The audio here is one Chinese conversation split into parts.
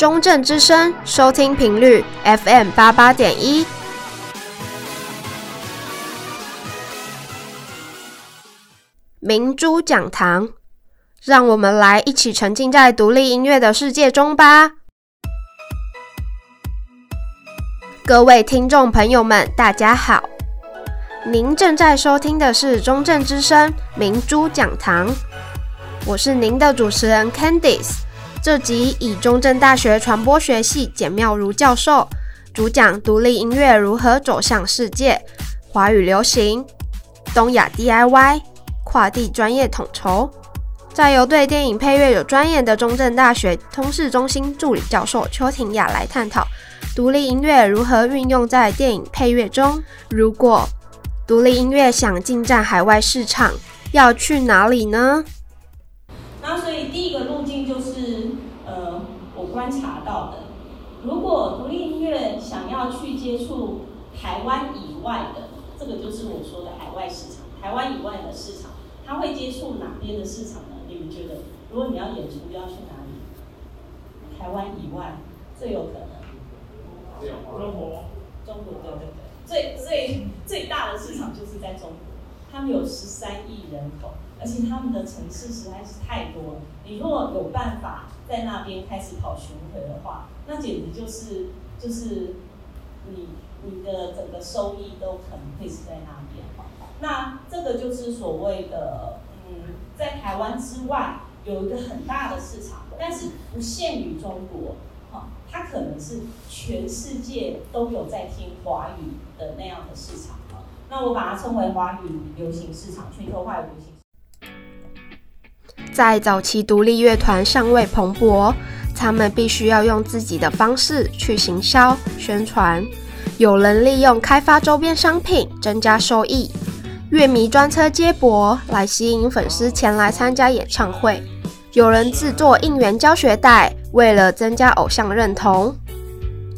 中正之声收听频率 FM 八八点一。明珠讲堂，让我们来一起沉浸在独立音乐的世界中吧。各位听众朋友们，大家好，您正在收听的是中正之声明珠讲堂，我是您的主持人 Candice。这集以中正大学传播学系简妙如教授主讲独立音乐如何走向世界、华语流行、东亚 DIY。跨地专业统筹，再由对电影配乐有专研的中正大学通识中心助理教授邱婷雅来探讨独立音乐如何运用在电影配乐中。如果独立音乐想进占海外市场，要去哪里呢？那所以第一个路径，观察到的，如果独立音乐想要去接触台湾以外的，这个就是我说的海外市场，台湾以外的市场。他会接触哪边的市场呢？你们觉得，如果你要演出，要去哪里？台湾以外，最有可能。中国。中国，对对对，最最最大的市场就是在中国，他们有十三亿人口，而且他们的城市实在是太多了。你如果有办法在那边开始跑巡回的话，那简直就是就是你你的整个收益都可能会是在那边。那这个就是所谓的，嗯，在台湾之外有一个很大的市场，但是不限于中国，哈，它可能是全世界都有在听华语的那样的市场，那我把它称为华语流行市场，全球化流行。在早期独立乐团尚未蓬勃，他们必须要用自己的方式去行销宣传，有人利用开发周边商品增加收益。乐迷专车接驳来吸引粉丝前来参加演唱会，有人制作应援教学带，为了增加偶像认同。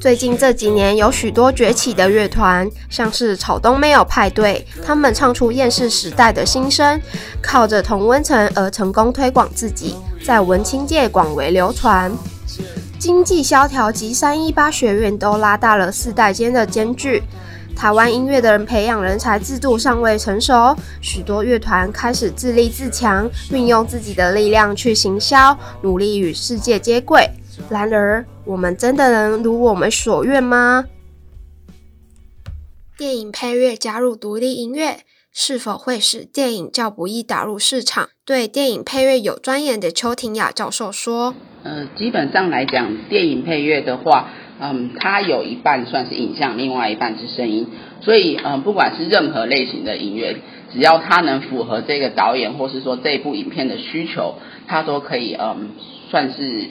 最近这几年有许多崛起的乐团，像是草东没有派对，他们唱出厌世时代的心声，靠着同温层而成功推广自己，在文青界广为流传。经济萧条及三一八学院都拉大了世代间的间距。台湾音乐的人培养人才制度尚未成熟，许多乐团开始自立自强，运用自己的力量去行销，努力与世界接轨。然而，我们真的能如我们所愿吗？电影配乐加入独立音乐，是否会使电影较不易打入市场？对电影配乐有专研的邱婷雅教授说：“呃，基本上来讲，电影配乐的话。”嗯，它有一半算是影像，另外一半是声音，所以嗯，不管是任何类型的音乐，只要它能符合这个导演或是说这部影片的需求，它都可以嗯，算是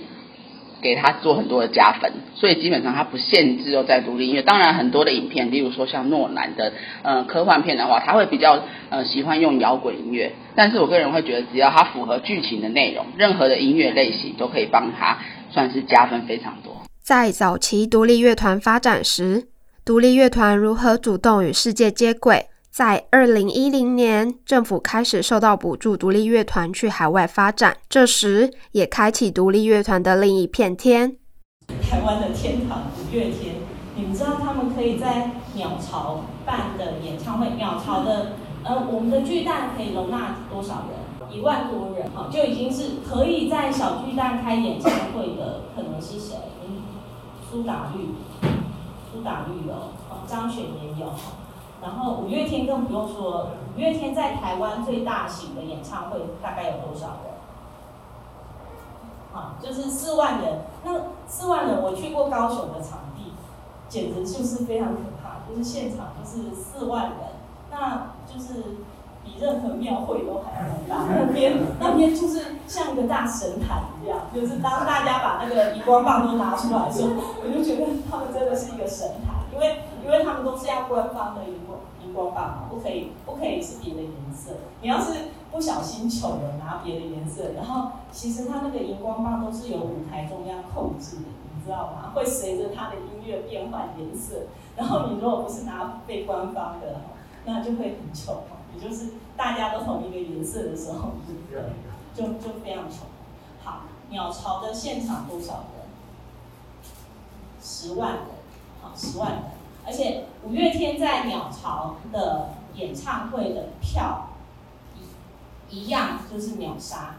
给他做很多的加分。所以基本上他不限制哦，在独立音乐。当然，很多的影片，例如说像诺兰的嗯科幻片的话，他会比较呃喜欢用摇滚音乐。但是我个人会觉得，只要他符合剧情的内容，任何的音乐类型都可以帮他算是加分非常多。在早期独立乐团发展时，独立乐团如何主动与世界接轨？在二零一零年，政府开始受到补助，独立乐团去海外发展，这时也开启独立乐团的另一片天。台湾的天堂五月天，你们知道他们可以在鸟巢办的演唱会，鸟巢的呃，我们的巨蛋可以容纳多少人？一万多人，哈，就已经是可以在小巨蛋开演唱会的，可能是谁？苏打绿，苏打绿有，哦，张悬也有，然后五月天更不用说，五月天在台湾最大型的演唱会大概有多少人？啊，就是四万人。那四万人，我去过高雄的场地，简直就是非常可怕，就是现场就是四万人，那就是。比任何庙会都还要大，那边 那边就是像一个大神坛一样，就是当大家把那个荧光棒都拿出来的时候，我就觉得他们真的是一个神坛，因为他们都是要官方的荧光荧光棒嘛，不可以不可以是别的颜色。你要是不小心糗了拿别的颜色，然后其实他那个荧光棒都是由舞台中央控制的，你知道吗？会随着他的音乐变换颜色，然后你如果不是拿被官方的，那就会很丑。也就是大家都同一个颜色的时候，就就就非常丑。好，鸟巢的现场多少人？十万人，好，十万人，而且五月天在鸟巢的演唱会的票一一样，就是秒杀，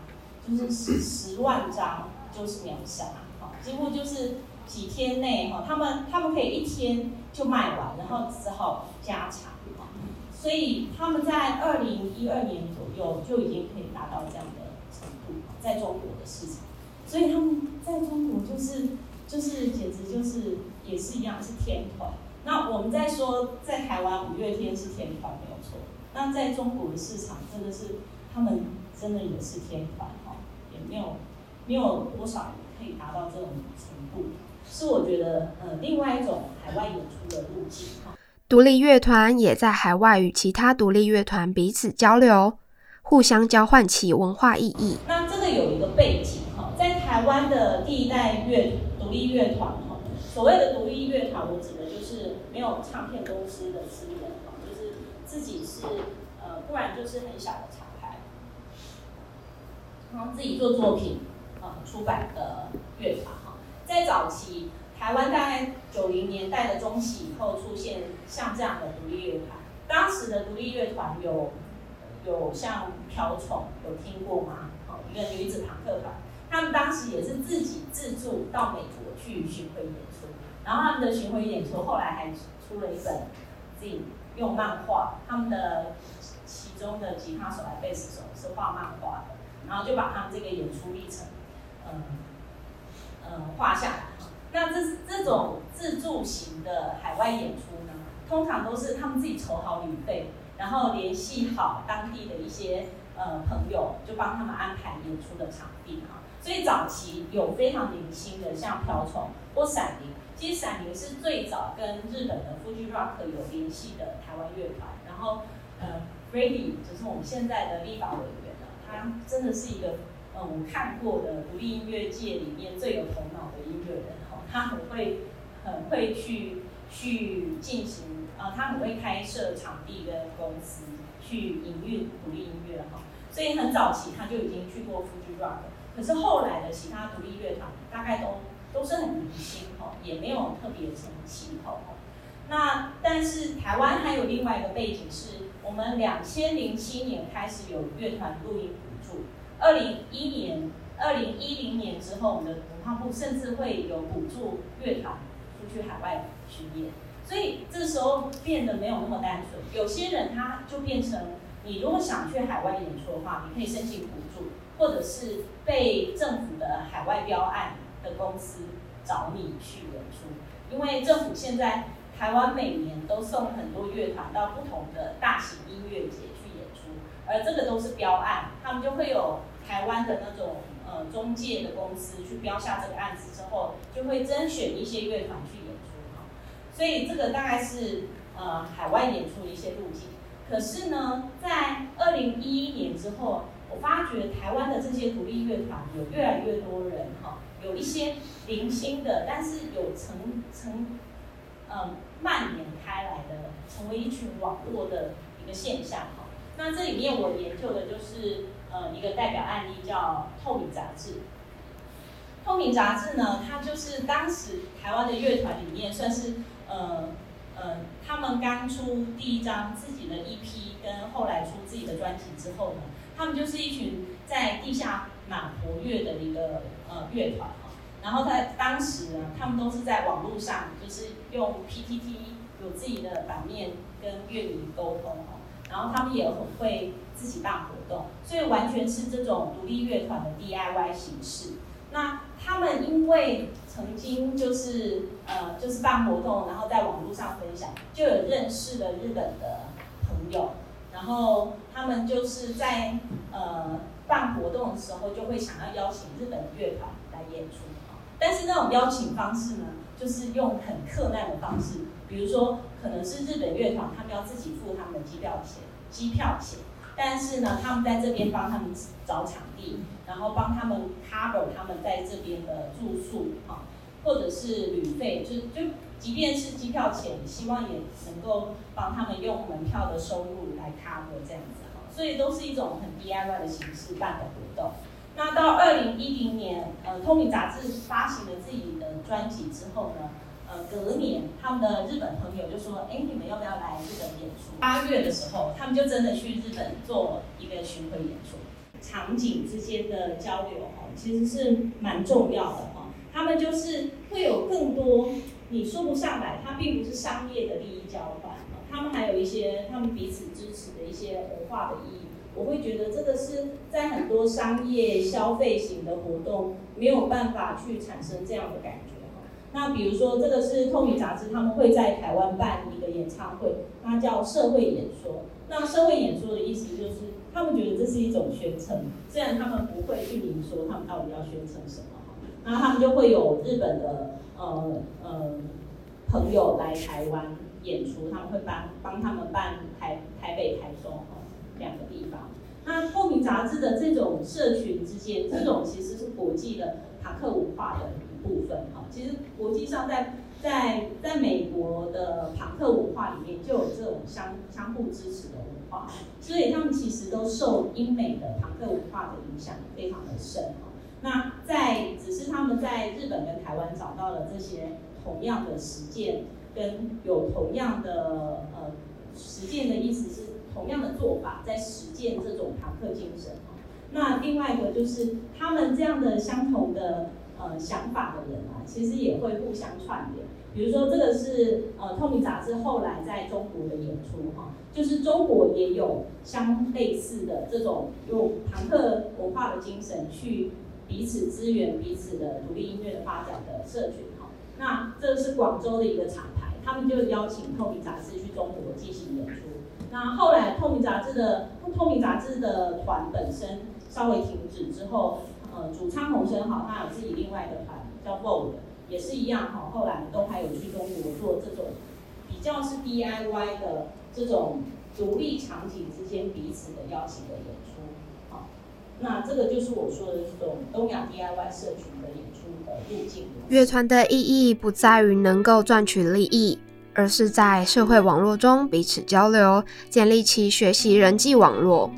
就是十十万张就是秒杀，好，几乎就是几天内哈，他们他们可以一天就卖完，然后只好加场，所以他们在二零一二年左右就已经可以达到这样的程度，在中国的市场，所以他们在中国就是就是简直就是也是一样是天团。那我们在说在台湾五月天是天团没有错，那在中国的市场真的是。他们真的也是天团哈，也没有没有多少人可以达到这种程度，是我觉得呃另外一种海外演出的路径哈。独立乐团也在海外与其他独立乐团彼此交流，互相交换其文化意义。那这个有一个背景哈，在台湾的第一代乐独立乐团哈，所谓的独立乐团，我指的就是没有唱片公司的资源哈，就是自己是呃，不然就是很小的厂牌。然后自己做作品，呃，出版的乐团哈，在早期台湾大概九零年代的中期以后，出现像这样的独立乐团。当时的独立乐团有有像瓢虫，有听过吗？好，一个女子庞克团，他们当时也是自己自助到美国去巡回演出，然后他们的巡回演出后来还出了一本自己用漫画，他们的其中的吉他手来贝斯手是画漫画的。然后就把他们这个演出历程，嗯嗯画下来。那这这种自助型的海外演出呢，通常都是他们自己筹好旅费，然后联系好当地的一些呃朋友，就帮他们安排演出的场地哈。所以早期有非常明星的，像瓢虫或闪灵，其实闪灵是最早跟日本的 Fuji Rock 有联系的台湾乐团。然后呃 Freddy 就是我们现在的立法委员。他真的是一个，呃，我看过的独立音乐界里面最有头脑的音乐人哈。他很会，很会去去进行，啊，他很会开设场地跟公司去营运独立音乐哈。所以很早期他就已经去过 Fuji Rock，可是后来的其他独立乐团大概都都是很明星哦，也没有特别什么气候。那但是台湾还有另外一个背景是，我们两千零七年开始有乐团录音补助，二零一年、二零一零年之后，我们的文化部甚至会有补助乐团出去海外巡演，所以这时候变得没有那么单纯。有些人他就变成，你如果想去海外演出的话，你可以申请补助，或者是被政府的海外标案的公司找你去演出，因为政府现在。台湾每年都送很多乐团到不同的大型音乐节去演出，而这个都是标案，他们就会有台湾的那种呃中介的公司去标下这个案子之后，就会甄选一些乐团去演出哈。所以这个大概是呃海外演出的一些路径。可是呢，在二零一一年之后，我发觉台湾的这些独立乐团有越来越多人哈，有一些零星的，但是有成成。嗯，蔓延开来的，成为一群网络的一个现象哈。那这里面我研究的就是呃一个代表案例，叫《透明杂志》。《透明杂志》呢，它就是当时台湾的乐团里面算是呃呃，他们刚出第一张自己的 EP，跟后来出自己的专辑之后呢，他们就是一群在地下蛮活跃的一个呃乐团。然后他当时呢，他们都是在网络上，就是用 PTT 有自己的版面跟乐迷沟通哦。然后他们也很会自己办活动，所以完全是这种独立乐团的 DIY 形式。那他们因为曾经就是呃就是办活动，然后在网络上分享，就有认识了日本的朋友。然后他们就是在呃办活动的时候，就会想要邀请日本乐团来演出。但是那种邀请方式呢，就是用很客难的方式，比如说可能是日本乐团，他们要自己付他们的机票钱，机票钱。但是呢，他们在这边帮他们找场地，然后帮他们 cover 他们在这边的住宿啊，或者是旅费，就就即便是机票钱，希望也能够帮他们用门票的收入来 cover 这样子哈。所以都是一种很 DIY 的形式办的活动。那到二零一零年，呃，透明杂志发行了自己的专辑之后呢，呃，隔年他们的日本朋友就说，哎，你们要不要来日本演出？八月的时候，他们就真的去日本做一个巡回演出。场景之间的交流哈，其实是蛮重要的哈。他们就是会有更多你说不上来，它并不是商业的利益交换，他们还有一些他们彼此支持的一些文化的意义。我会觉得这个是在很多商业消费型的活动没有办法去产生这样的感觉哈。那比如说这个是透明杂志，他们会在台湾办一个演唱会，它叫社会演说。那社会演说的意思就是，他们觉得这是一种宣称，虽然他们不会去明说他们到底要宣称什么哈。那他们就会有日本的呃呃朋友来台湾演出，他们会帮帮他们办台台北、台中。两个地方，那透明杂志的这种社群之间，这种其实是国际的庞克文化的一部分哈。其实国际上在在在美国的庞克文化里面就有这种相相互支持的文化，所以他们其实都受英美的庞克文化的影响非常的深哈。那在只是他们在日本跟台湾找到了这些同样的实践，跟有同样的呃实践的意思是。同样的做法，在实践这种庞克精神。那另外一个就是，他们这样的相同的呃想法的人啊，其实也会互相串联。比如说，这个是呃透明杂志后来在中国的演出哈，就是中国也有相类似的这种用庞克文化的精神去彼此支援彼此的独立音乐的发展的社群哈。那这是广州的一个厂牌，他们就邀请透明杂志去中国进行演出。那后来透明杂志的透明杂志的团本身稍微停止之后，呃，主唱洪生哈他有自己另外一个团叫 Vogue，也是一样哈。后来都还有去中国做这种比较是 DIY 的这种独立场景之间彼此的邀请的演出。好，那这个就是我说的这种东亚 DIY 社群的演出的路径。乐团的意义不在于能够赚取利益。而是在社会网络中彼此交流，建立起学习人际网络。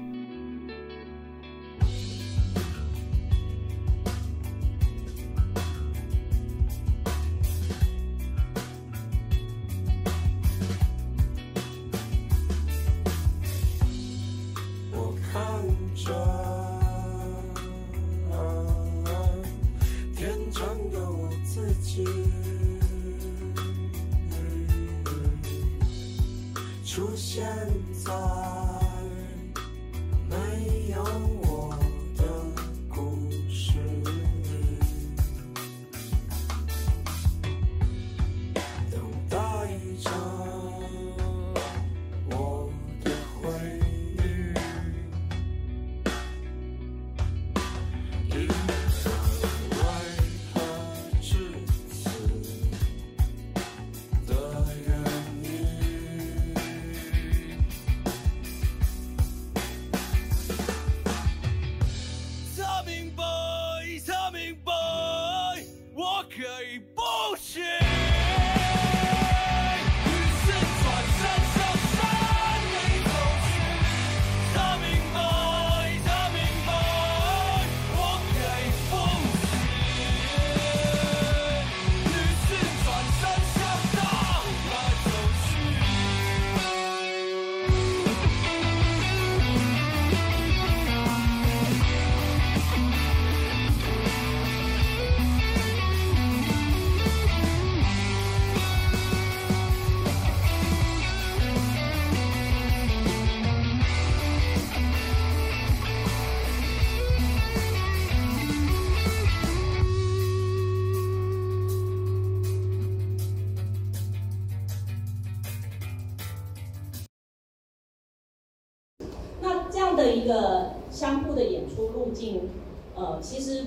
其实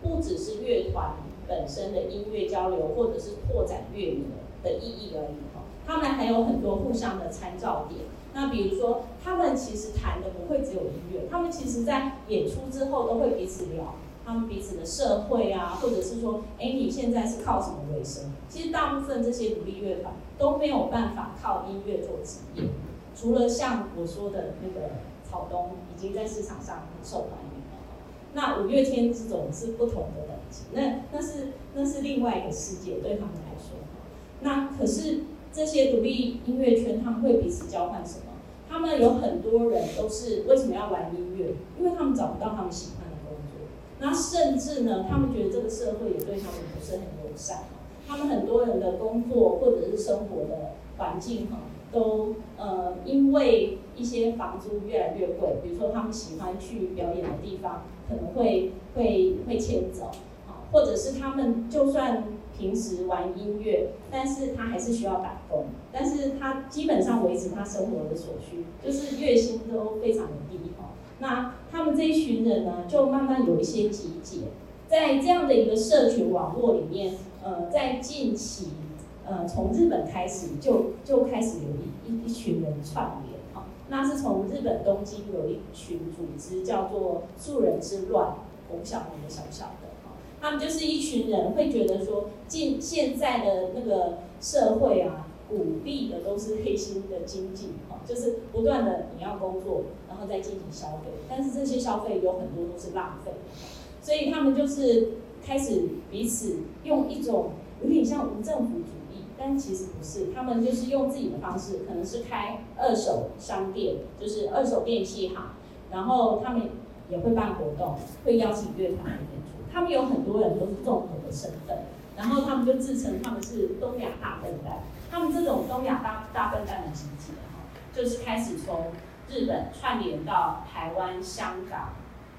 不只是乐团本身的音乐交流，或者是拓展乐迷的意义而已哈。他们还有很多互相的参照点。那比如说，他们其实谈的不会只有音乐，他们其实在演出之后都会彼此聊他们彼此的社会啊，或者是说，哎，你现在是靠什么为生？其实大部分这些独立乐团都没有办法靠音乐做职业，除了像我说的那个。草东已经在市场上很受欢迎，那五月天这种是不同的等级，那那是那是另外一个世界，对他们来说。那可是这些独立音乐圈，他们会彼此交换什么？他们有很多人都是为什么要玩音乐？因为他们找不到他们喜欢的工作。那甚至呢，他们觉得这个社会也对他们不是很友善。他们很多人的工作或者是生活的环境哈，都呃因为一些房租越来越贵，比如说他们喜欢去表演的地方可能会会会迁走啊，或者是他们就算平时玩音乐，但是他还是需要打工，但是他基本上维持他生活的所需，就是月薪都非常的低哦。那他们这一群人呢，就慢慢有一些集结，在这样的一个社群网络里面。呃，在近期，呃，从日本开始就就开始有一一一群人串联，那是从日本东京有一群组织叫做素人之乱，我不晓得你们晓不晓得哈，他们就是一群人会觉得说，近现在的那个社会啊，鼓励的都是黑心的经济哈，就是不断的你要工作，然后再进行消费，但是这些消费有很多都是浪费，所以他们就是。开始彼此用一种有点像无政府主义，但其实不是，他们就是用自己的方式，可能是开二手商店，就是二手电器行，然后他们也会办活动，会邀请乐团来演出。他们有很多人都是综合的身份，然后他们就自称他们是东亚大笨蛋。他们这种东亚大大笨蛋的集结哈，就是开始从日本串联到台湾、香港、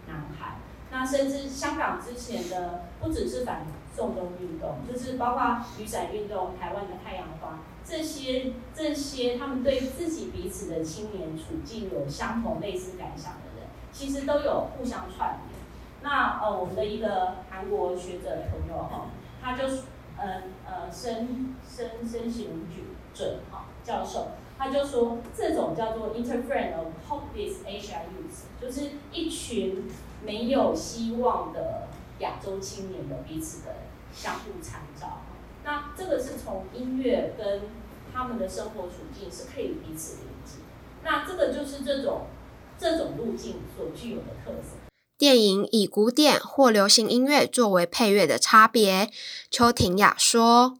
南海。那甚至香港之前的不只是反送中运动，就是包括雨伞运动、台湾的太阳花这些这些，他们对自己彼此的青年处境有相同类似感想的人，其实都有互相串联。那呃，我们的一个韩国学者朋友哈，他就呃呃申申申行准哈教授，他就说这种叫做 Interfriend of Hopeless Asia Youth，就是一群。没有希望的亚洲青年的彼此的相互参照，那这个是从音乐跟他们的生活处境是可以彼此连接，那这个就是这种这种路径所具有的特色。电影以古典或流行音乐作为配乐的差别，邱婷雅说：“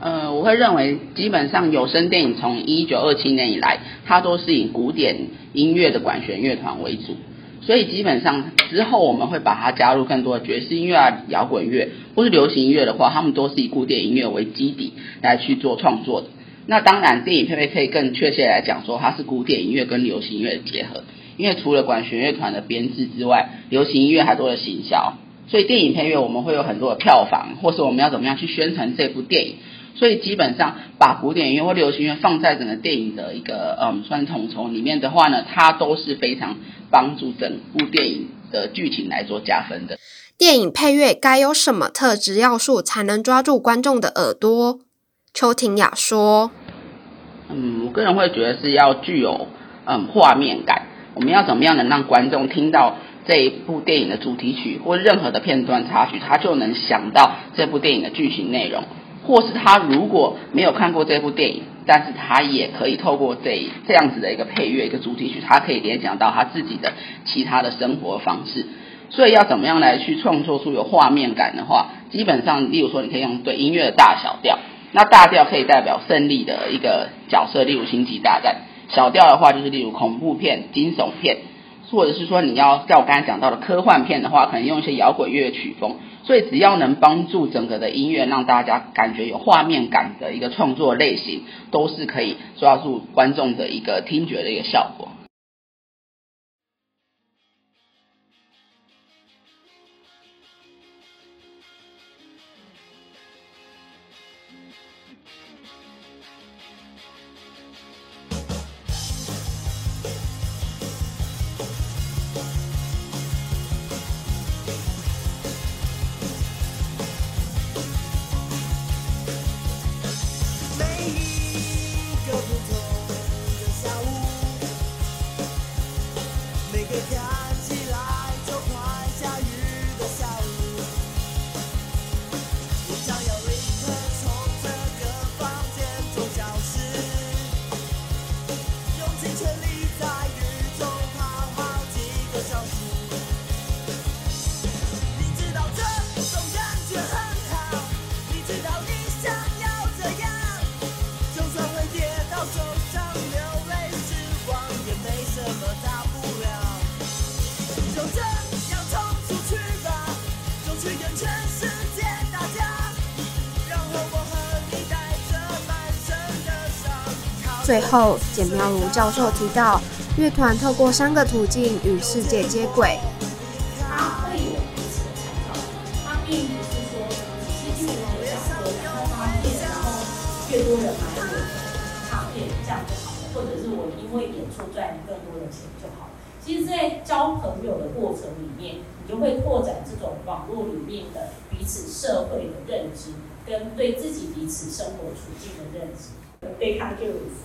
呃，我会认为基本上有声电影从一九二七年以来，它都是以古典音乐的管弦乐团为主。”所以基本上之后我们会把它加入更多的爵士音乐啊、摇滚乐或是流行音乐的话，他们都是以古典音乐为基底来去做创作的。那当然，电影配乐可以更确切来讲说，它是古典音乐跟流行音乐的结合。因为除了管弦乐团的编制之外，流行音乐还多了行销，所以电影配乐我们会有很多的票房，或是我们要怎么样去宣传这部电影。所以基本上把古典音乐或流行音乐放在整个电影的一个嗯，算统筹里面的话呢，它都是非常帮助整部电影的剧情来做加分的。电影配乐该有什么特质要素才能抓住观众的耳朵？邱婷雅说：“嗯，我个人会觉得是要具有嗯画面感。我们要怎么样能让观众听到这一部电影的主题曲或任何的片段插曲，他就能想到这部电影的剧情内容。”或是他如果没有看过这部电影，但是他也可以透过这这样子的一个配乐一个主题曲，他可以联想到他自己的其他的生活方式。所以要怎么样来去创作出有画面感的话，基本上，例如说你可以用对音乐的大小调，那大调可以代表胜利的一个角色，例如星际大战；小调的话就是例如恐怖片、惊悚片，或者是说你要像我刚才讲到的科幻片的话，可能用一些摇滚乐曲风。所以，只要能帮助整个的音乐让大家感觉有画面感的一个创作类型，都是可以抓住观众的一个听觉的一个效果。最后，简妙如教授提到，乐团透过三个途径与世界接轨。它会有彼此的参照，它并不是说只是去分享歌，然后发片，然后越多人买我的唱片，这样就好了，或者是我因为演出赚更多的钱就好了。其实，在交朋友的过程里面，你就会拓展这种网络里面的彼此社会的认知，跟对自己彼此生活处境的认知。Decca Jones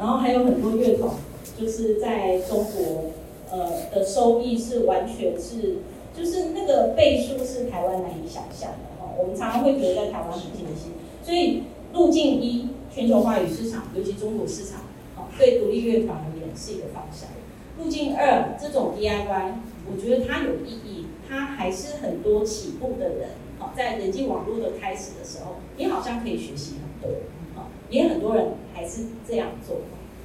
然后还有很多乐团，就是在中国，呃的收益是完全是，就是那个倍数是台湾难以想象的哈。我们常常会觉得在台湾很艰辛，所以路径一，全球化与市场，尤其中国市场，好，对独立乐团而言是一个方向。路径二，这种 DIY，我觉得它有意义，它还是很多起步的人，好，在人际网络的开始的时候，你好像可以学习很多。也很多人还是这样做，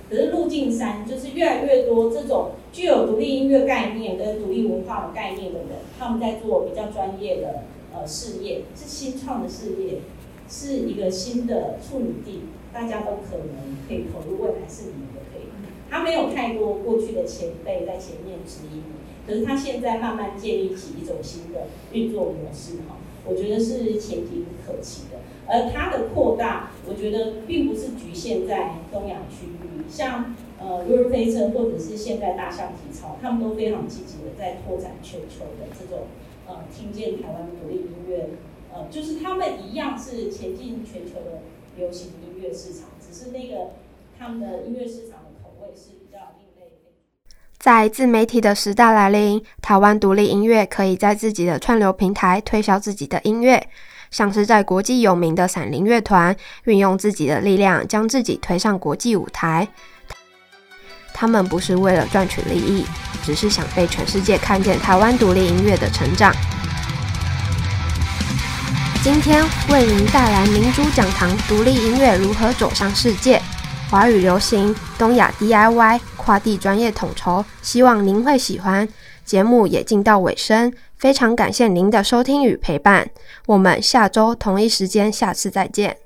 可是路径三就是越来越多这种具有独立音乐概念跟独立文化概念的人，他们在做比较专业的呃事业，是新创的事业，是一个新的处女地，大家都可能可以投入，未来是你们的可以。他没有太多过去的前辈在前面指引你，可是他现在慢慢建立起一种新的运作模式哈，我觉得是前景可期的。而它的扩大，我觉得并不是局限在东亚区域，像呃如日飞车或者是现在大象体操，他们都非常积极的在拓展全球的这种呃听见台湾独立音乐，呃就是他们一样是前进全球的流行音乐市场，只是那个他们的音乐市场的口味是比较另类。在自媒体的时代来临，台湾独立音乐可以在自己的串流平台推销自己的音乐。像是在国际有名的闪灵乐团，运用自己的力量将自己推上国际舞台。他们不是为了赚取利益，只是想被全世界看见台湾独立音乐的成长。今天为您带来明珠讲堂：独立音乐如何走向世界？华语流行、东亚 DIY、跨地专业统筹，希望您会喜欢。节目也进到尾声。非常感谢您的收听与陪伴，我们下周同一时间下次再见。